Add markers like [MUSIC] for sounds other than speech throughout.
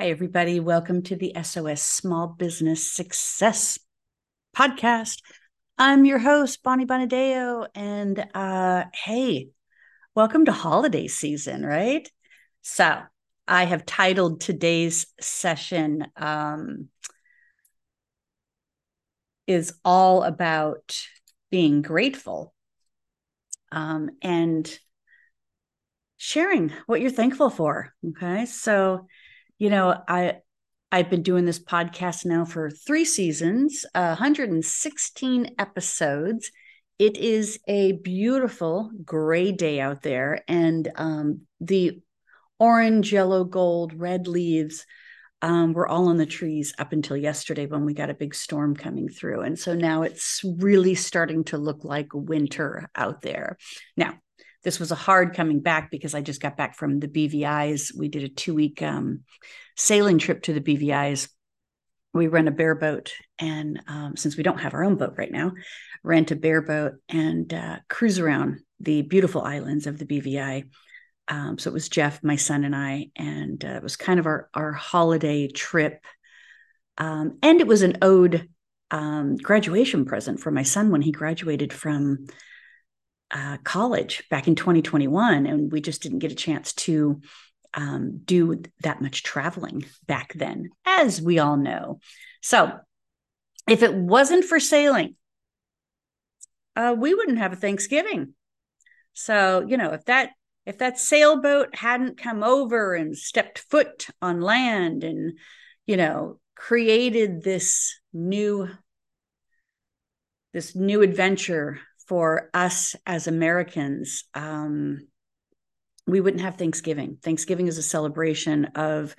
Hi, everybody. Welcome to the SOS Small Business Success Podcast. I'm your host, Bonnie Bonadeo. And uh, hey, welcome to holiday season, right? So I have titled today's session um, is all about being grateful um, and sharing what you're thankful for. Okay. So you know, I I've been doing this podcast now for three seasons, uh, 116 episodes. It is a beautiful gray day out there, and um, the orange, yellow, gold, red leaves um, were all on the trees up until yesterday when we got a big storm coming through. And so now it's really starting to look like winter out there. Now, this was a hard coming back because I just got back from the BVI's. We did a two week um, sailing trip to the BVI's. We rent a bareboat, and um, since we don't have our own boat right now, rent a bareboat and uh, cruise around the beautiful islands of the BVI. Um, so it was Jeff, my son, and I, and uh, it was kind of our our holiday trip. Um, and it was an ode um, graduation present for my son when he graduated from uh, college back in 2021, and we just didn't get a chance to um, do that much traveling back then, as we all know. So, if it wasn't for sailing, uh, we wouldn't have a Thanksgiving. So, you know, if that if that sailboat hadn't come over and stepped foot on land and, you know, created this new this new adventure for us as Americans, um, we wouldn't have Thanksgiving. Thanksgiving is a celebration of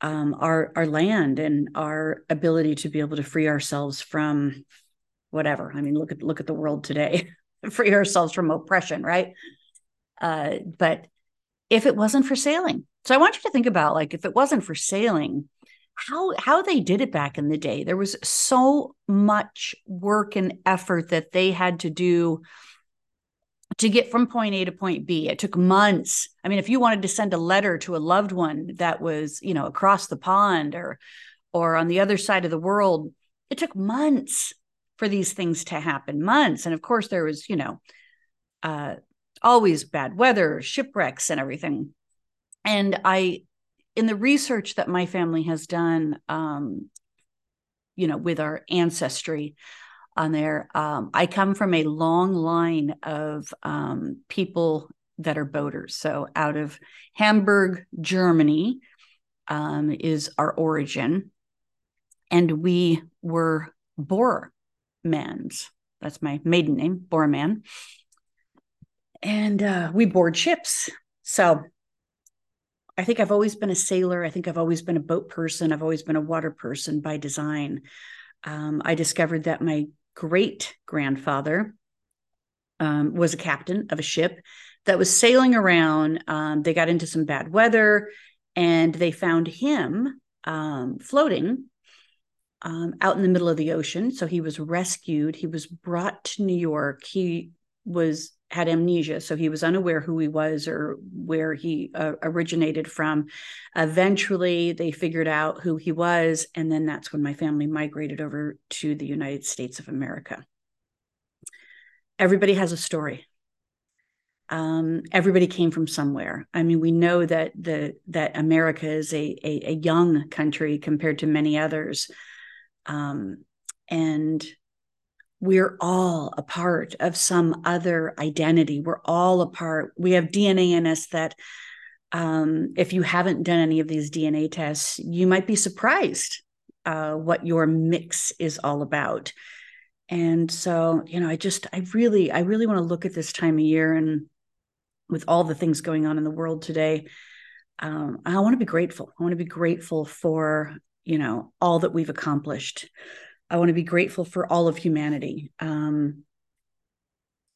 um, our our land and our ability to be able to free ourselves from whatever. I mean, look at look at the world today, [LAUGHS] free ourselves from oppression, right? Uh, but if it wasn't for sailing, so I want you to think about like if it wasn't for sailing, how how they did it back in the day. There was so much work and effort that they had to do to get from point A to point B. It took months. I mean, if you wanted to send a letter to a loved one that was, you know, across the pond or or on the other side of the world, it took months for these things to happen. Months. And of course there was, you know, uh always bad weather, shipwrecks and everything. And I in the research that my family has done, um, you know, with our ancestry on there, um, I come from a long line of um, people that are boaters. So out of Hamburg, Germany, um, is our origin, and we were Bormans. That's my maiden name, Borman. And uh, we board ships. So I think I've always been a sailor. I think I've always been a boat person. I've always been a water person by design. Um, I discovered that my great grandfather um, was a captain of a ship that was sailing around. Um, they got into some bad weather and they found him um, floating um, out in the middle of the ocean. So he was rescued. He was brought to New York. He was had amnesia, so he was unaware who he was or where he uh, originated from. Eventually, they figured out who he was, and then that's when my family migrated over to the United States of America. Everybody has a story. Um, everybody came from somewhere. I mean, we know that the that America is a a, a young country compared to many others, um, and we're all a part of some other identity. We're all a part. We have DNA in us that, um, if you haven't done any of these DNA tests, you might be surprised uh, what your mix is all about. And so, you know, I just, I really, I really want to look at this time of year and with all the things going on in the world today, um, I want to be grateful. I want to be grateful for, you know, all that we've accomplished. I want to be grateful for all of humanity. Um,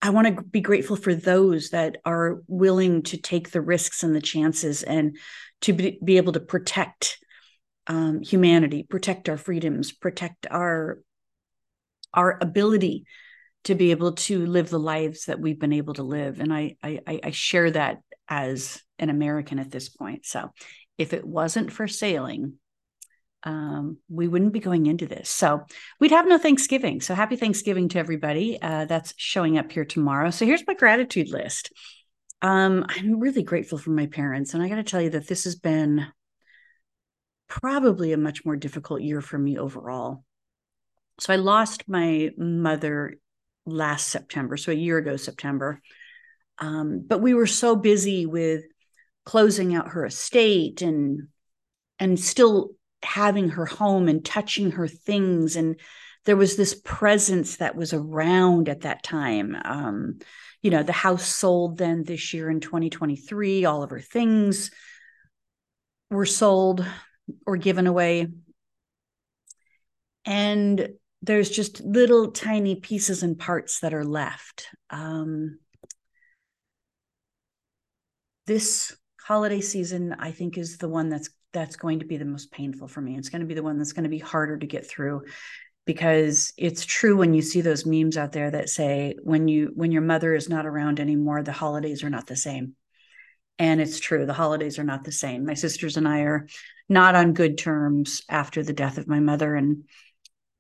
I want to be grateful for those that are willing to take the risks and the chances and to be, be able to protect um, humanity, protect our freedoms, protect our our ability to be able to live the lives that we've been able to live. And I I, I share that as an American at this point. So if it wasn't for sailing, um, we wouldn't be going into this. So we'd have no Thanksgiving. So happy Thanksgiving to everybody. Uh, that's showing up here tomorrow. So here's my gratitude list. Um, I'm really grateful for my parents. And I got to tell you that this has been probably a much more difficult year for me overall. So I lost my mother last September, so a year ago, September. Um, but we were so busy with closing out her estate and and still having her home and touching her things. And there was this presence that was around at that time. Um, you know the house sold then this year in 2023 all of her things were sold or given away. And there's just little tiny pieces and parts that are left. Um, this holiday season i think is the one that's that's going to be the most painful for me. It's going to be the one that's going to be harder to get through because it's true when you see those memes out there that say when you when your mother is not around anymore the holidays are not the same. And it's true the holidays are not the same. My sisters and i are not on good terms after the death of my mother. And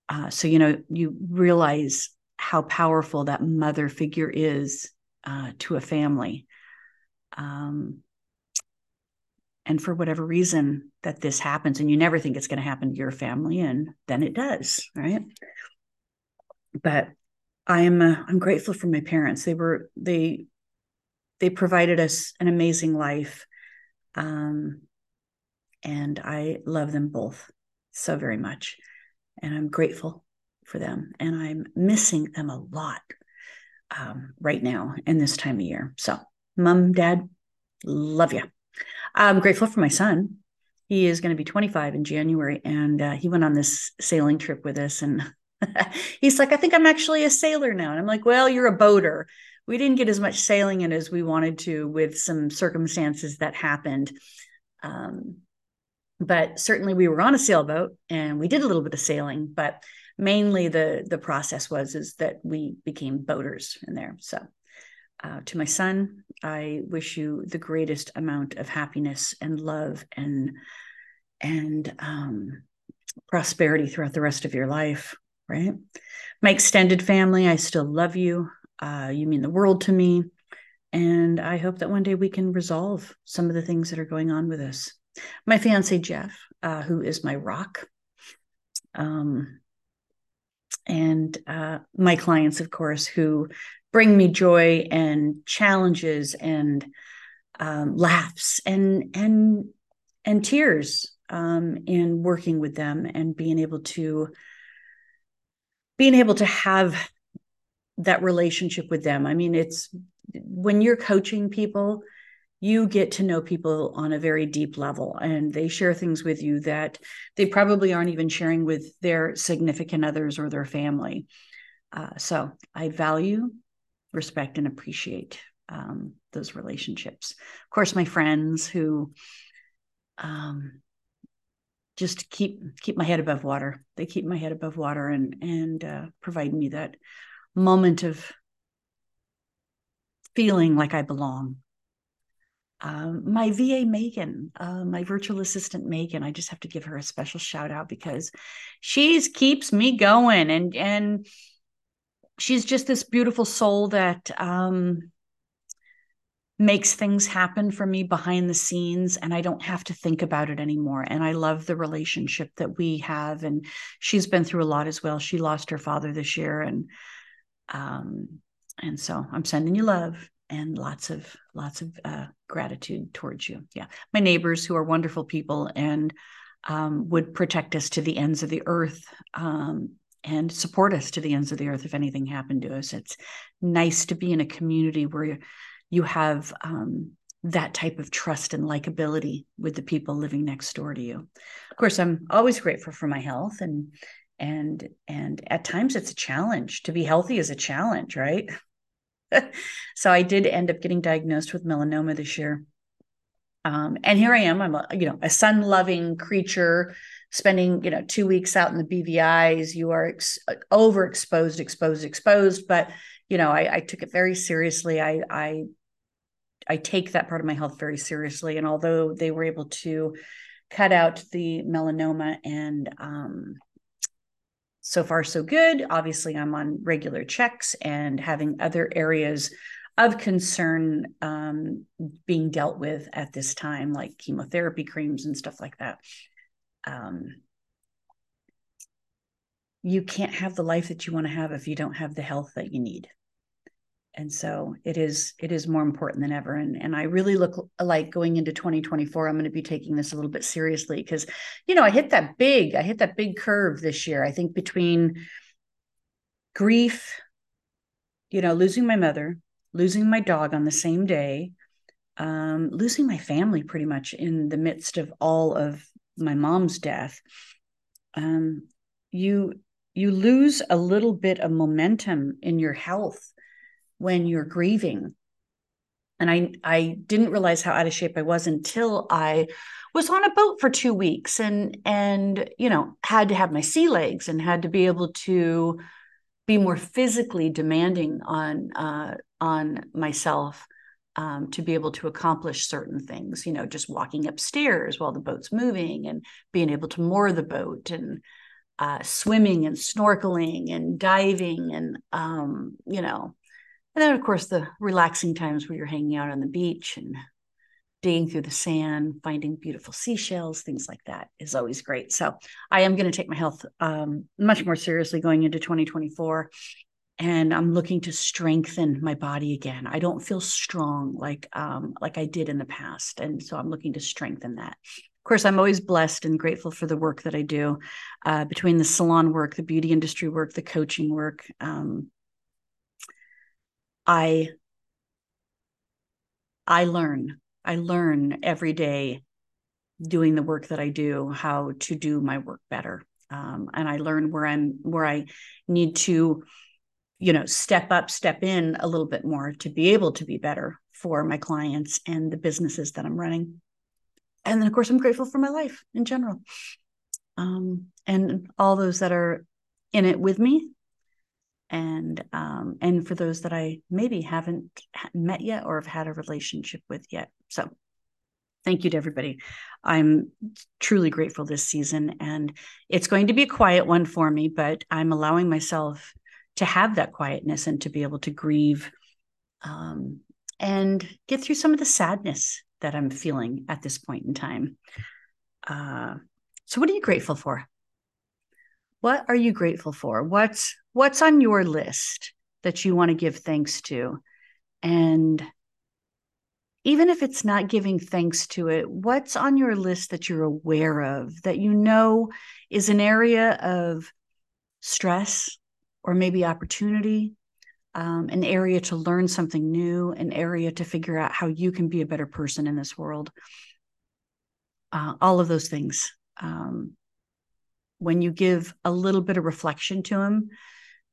uh, so you know you realize how powerful that mother figure is uh, to a family. Um, and for whatever reason that this happens and you never think it's going to happen to your family and then it does right? But i am uh, i'm grateful for my parents. They were they they provided us an amazing life um, and i love them both so very much and i'm grateful for them and i'm missing them a lot um, right now in this time of year. So mom dad love you I'm grateful for my son. He is going to be 25 in January, and uh, he went on this sailing trip with us. And [LAUGHS] he's like, I think I'm actually a sailor now. And I'm like, well, you're a boater. We didn't get as much sailing in as we wanted to with some circumstances that happened. Um, but certainly we were on a sailboat and we did a little bit of sailing, but mainly the the process was is that we became boaters in there. So uh, to my son, I wish you the greatest amount of happiness and love and and um, prosperity throughout the rest of your life. Right, my extended family, I still love you. Uh, you mean the world to me, and I hope that one day we can resolve some of the things that are going on with us. My fiance Jeff, uh, who is my rock, um, and uh, my clients, of course, who bring me joy and challenges and um, laughs and and and tears um, in working with them and being able to being able to have that relationship with them. I mean, it's when you're coaching people, you get to know people on a very deep level and they share things with you that they probably aren't even sharing with their significant others or their family. Uh, so I value respect and appreciate um, those relationships. Of course, my friends who um, just keep keep my head above water. They keep my head above water and and uh, provide me that moment of feeling like I belong. Um, my VA Megan, uh, my virtual assistant Megan, I just have to give her a special shout out because she's keeps me going and and she's just this beautiful soul that um, makes things happen for me behind the scenes and I don't have to think about it anymore. And I love the relationship that we have. And she's been through a lot as well. She lost her father this year. And um, and so I'm sending you love and lots of lots of uh, gratitude towards you. Yeah. My neighbors who are wonderful people and um, would protect us to the ends of the earth. Um, and support us to the ends of the earth if anything happened to us. It's nice to be in a community where you have um, that type of trust and likability with the people living next door to you. Of course, I'm always grateful for my health and and and at times it's a challenge. To be healthy is a challenge, right? [LAUGHS] so I did end up getting diagnosed with melanoma this year. Um, and here I am. I'm a you know a sun loving creature spending you know two weeks out in the bvis you are ex- overexposed exposed exposed. But you know I, I, took it very seriously. I i I take that part of my health very seriously. And although they were able to cut out the melanoma and um, so far so good obviously i'm on regular checks and having other areas of concern um, being dealt with at this time like chemotherapy creams and stuff like that um, you can't have the life that you want to have if you don't have the health that you need. And so it is it is more important than ever. And and i really look like going into 2024 i'm going to be taking this a little bit seriously because you know i hit that big i hit that big curve this year. I think between grief you know losing my mother losing my dog on the same day um, losing my family pretty much in the midst of all of my mom's death um, you you lose a little bit of momentum in your health when you're grieving. And I I didn't realize how out of shape I was until I was on a boat for two weeks and and you know had to have my sea legs and had to be able to be more physically demanding on uh, on myself um, to be able to accomplish certain things. You know, just walking upstairs while the boat's moving and being able to moor the boat and uh, swimming and snorkeling and diving and um, you know and then, of course, the relaxing times where you're hanging out on the beach and digging through the sand, finding beautiful seashells, things like that is always great. So I am going to take my health um, much more seriously going into 2024. And I'm looking to strengthen my body again. I don't feel strong like um, like I did in the past, and so I'm looking to strengthen that. Of course, I'm always blessed and grateful for the work that I do uh, between the salon work, the beauty industry work, the coaching work. Um, I I learn. I learn every day doing the work that I do how to do my work better. Um, and I learn where I'm where I need to, you know, step up, step in a little bit more to be able to be better for my clients and the businesses that I'm running. And then, of course, I'm grateful for my life in general, um, and all those that are in it with me and um, and for those that I maybe haven't met yet or have had a relationship with yet. So thank you to everybody. I'm truly grateful this season, and it's going to be a quiet one for me, but I'm allowing myself to have that quietness and to be able to grieve um, and get through some of the sadness that I'm feeling at this point in time. Uh, so, what are you grateful for? What are you grateful for? What's what's on your list that you want to give thanks to? And even if it's not giving thanks to it, what's on your list that you're aware of that you know is an area of stress or maybe opportunity, um, an area to learn something new, an area to figure out how you can be a better person in this world? Uh, all of those things. Um, when you give a little bit of reflection to them,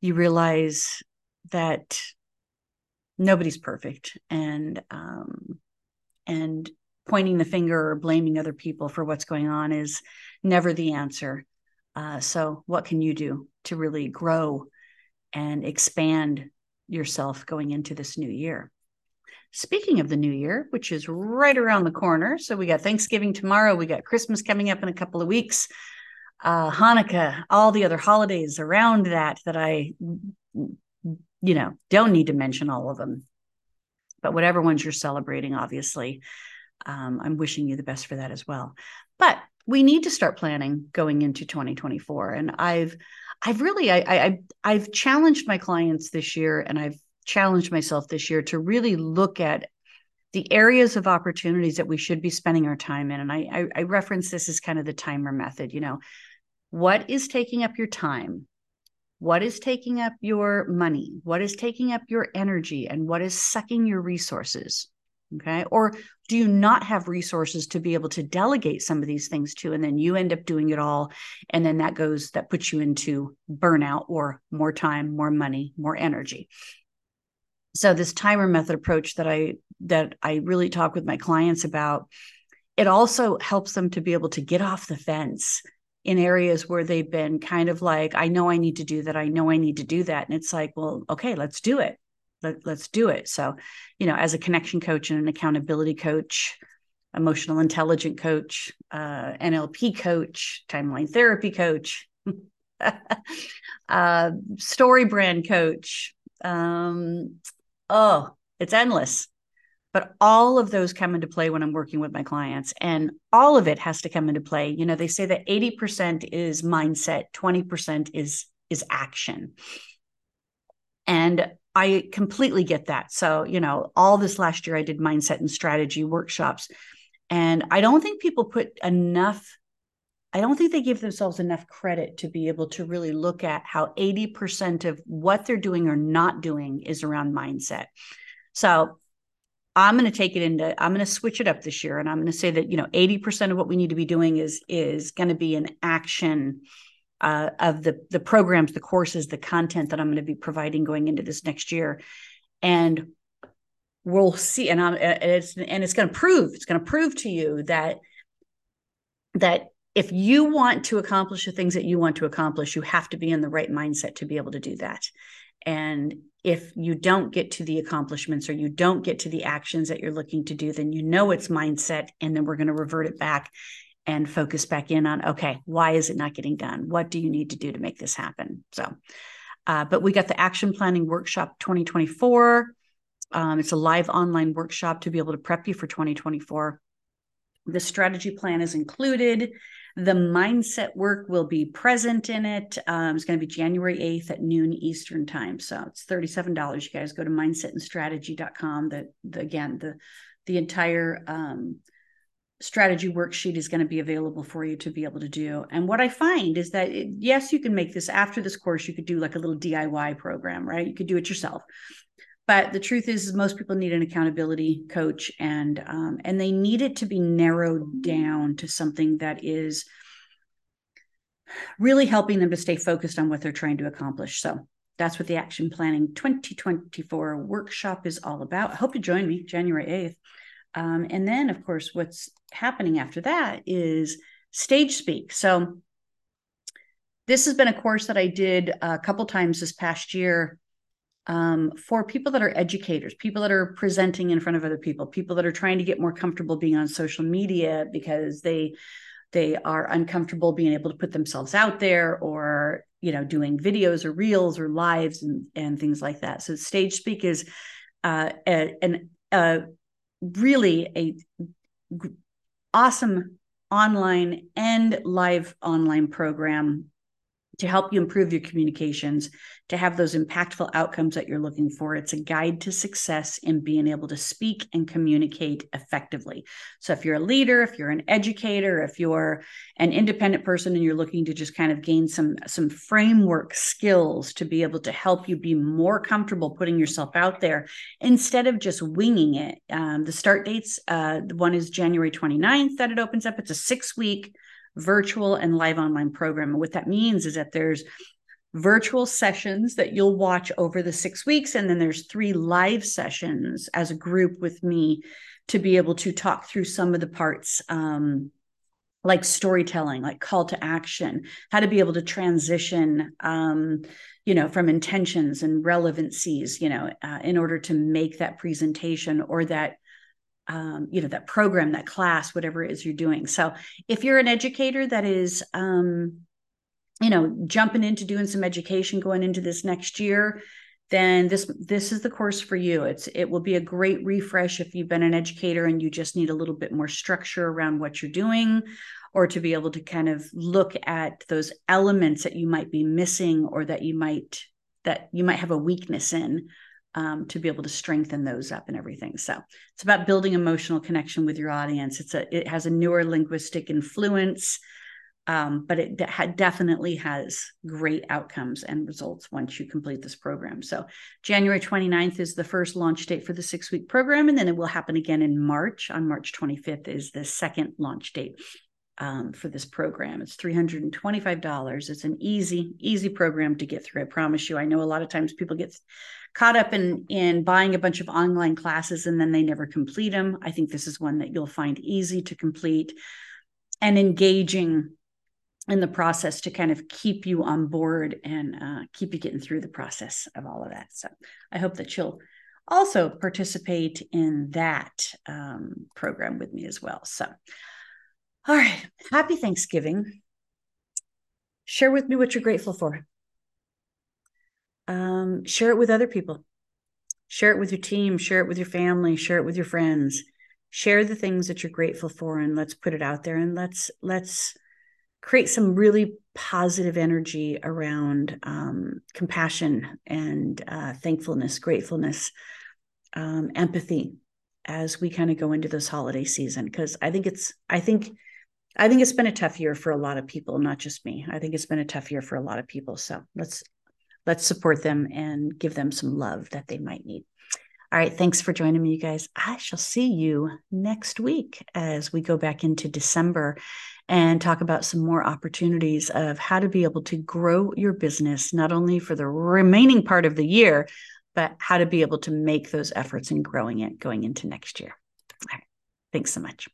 you realize that nobody's perfect and um, and pointing the finger or blaming other people for what's going on is never the answer uh, so what can you do to really grow and expand yourself going into this new year speaking of the new year which is right around the corner so we got thanksgiving tomorrow we got christmas coming up in a couple of weeks uh, Hanukkah, all the other holidays around that that I, you know, don't need to mention all of them. But whatever ones you're celebrating, obviously, um, I'm wishing you the best for that as well. But we need to start planning going into 2024, and I've, I've really, I, I, I've challenged my clients this year, and I've challenged myself this year to really look at the areas of opportunities that we should be spending our time in. And I, I, I reference this as kind of the timer method. You know, what is taking up your time? What is taking up your money? What is taking up your energy? And what is sucking your resources? Okay. Or do you not have resources to be able to delegate some of these things to? And then you end up doing it all. And then that goes, that puts you into burnout or more time, more money, more energy. So this timer method approach that I that I really talk with my clients about, it also helps them to be able to get off the fence in areas where they've been kind of like, I know I need to do that. I know I need to do that. And it's like, well, okay, let's do it. Let, let's do it. So, you know, as a connection coach and an accountability coach, emotional intelligent coach, uh, NLP coach, timeline therapy coach, [LAUGHS] uh, story brand coach. Um, oh, it's endless. But all of those come into play when I'm working with my clients, and all of it has to come into play. You know, they say that 80% is mindset, 20% is is action. And I completely get that. So, you know, all this last year I did mindset and strategy workshops. And I don't think people put enough I don't think they give themselves enough credit to be able to really look at how 80% of what they're doing or not doing is around mindset. So I'm going to take it into I'm going to switch it up this year and I'm going to say that you know 80% of what we need to be doing is is going to be an action uh, of the the programs, the courses, the content that I'm going to be providing going into this next year. And we'll see and I'm and it's and it's going to prove it's going to prove to you that that if you want to accomplish the things that you want to accomplish, you have to be in the right mindset to be able to do that. And if you don't get to the accomplishments or you don't get to the actions that you're looking to do, then you know it's mindset. And then we're going to revert it back and focus back in on okay, why is it not getting done? What do you need to do to make this happen? So, uh, but we got the action planning workshop 2024. Um, it's a live online workshop to be able to prep you for 2024. The strategy plan is included. The mindset work will be present in it. Um, it's going to be January 8th at noon Eastern time. So it's $37. You guys go to mindsetandstrategy.com. The again, the the entire um, strategy worksheet is going to be available for you to be able to do. And what I find is that it, yes, you can make this after this course, you could do like a little DIY program, right? You could do it yourself but the truth is, is most people need an accountability coach and um, and they need it to be narrowed down to something that is really helping them to stay focused on what they're trying to accomplish so that's what the action planning 2024 workshop is all about i hope you join me january 8th um, and then of course what's happening after that is stage speak so this has been a course that i did a couple times this past year um, for people that are educators, people that are presenting in front of other people, people that are trying to get more comfortable being on social media because they they are uncomfortable being able to put themselves out there or you know doing videos or reels or lives and and things like that. So stage speak is uh, an a really a awesome online and live online program to help you improve your communications, to have those impactful outcomes that you're looking for. It's a guide to success in being able to speak and communicate effectively. So, if you're a leader, if you're an educator, if you're an independent person and you're looking to just kind of gain some, some framework skills to be able to help you be more comfortable putting yourself out there instead of just winging it, um, the start dates, uh, the one is January 29th that it opens up. It's a six week virtual and live online program. And what that means is that there's virtual sessions that you'll watch over the six weeks, and then there's three live sessions as a group with me to be able to talk through some of the parts. Um, like storytelling, like call to action, how to be able to transition, um, you know, from intentions and relevancies, you know, uh, in order to make that presentation or that um, you know that program that class whatever it is you're doing. So if you're an educator that is um, you know jumping into doing some education going into this next year then this this is the course for you. It's it will be a great refresh if you've been an educator and you just need a little bit more structure around what you're doing or to be able to kind of look at those elements that you might be missing or that you might that you might have a weakness in um, to be able to strengthen those up and everything. So it's about building emotional connection with your audience. It's a it has a neuro linguistic influence, um, but it de- definitely has great outcomes and results once you complete this program. So January 29th is the first launch date for the six week program, and then it will happen again in March. On March 25th is the second launch date. Um, for this program. It's $325. It's an easy, easy program to get through. I promise you. I know a lot of times people get caught up in in buying a bunch of online classes and then they never complete them. I think this is one that you'll find easy to complete and engaging in the process to kind of keep you on board and uh, keep you getting through the process of all of that. So I hope that you'll also participate in that um, program with me as well. So, all right, happy Thanksgiving. Share with me what you're grateful for. Um, share it with other people. Share it with your team, share it with your family, share it with your friends. Share the things that you're grateful for and let's put it out there and let's let's create some really positive energy around um, compassion and uh, thankfulness, gratefulness, um, empathy as we kind of go into this holiday season. Because I think it's, I think, I think it's been a tough year for a lot of people, not just me. I think it's been a tough year for a lot of people. So let's let's support them and give them some love that they might need. All right. Thanks for joining me, you guys. I shall see you next week as we go back into December and talk about some more opportunities of how to be able to grow your business, not only for the remaining part of the year, but how to be able to make those efforts in growing it going into next year. All right. Thanks so much.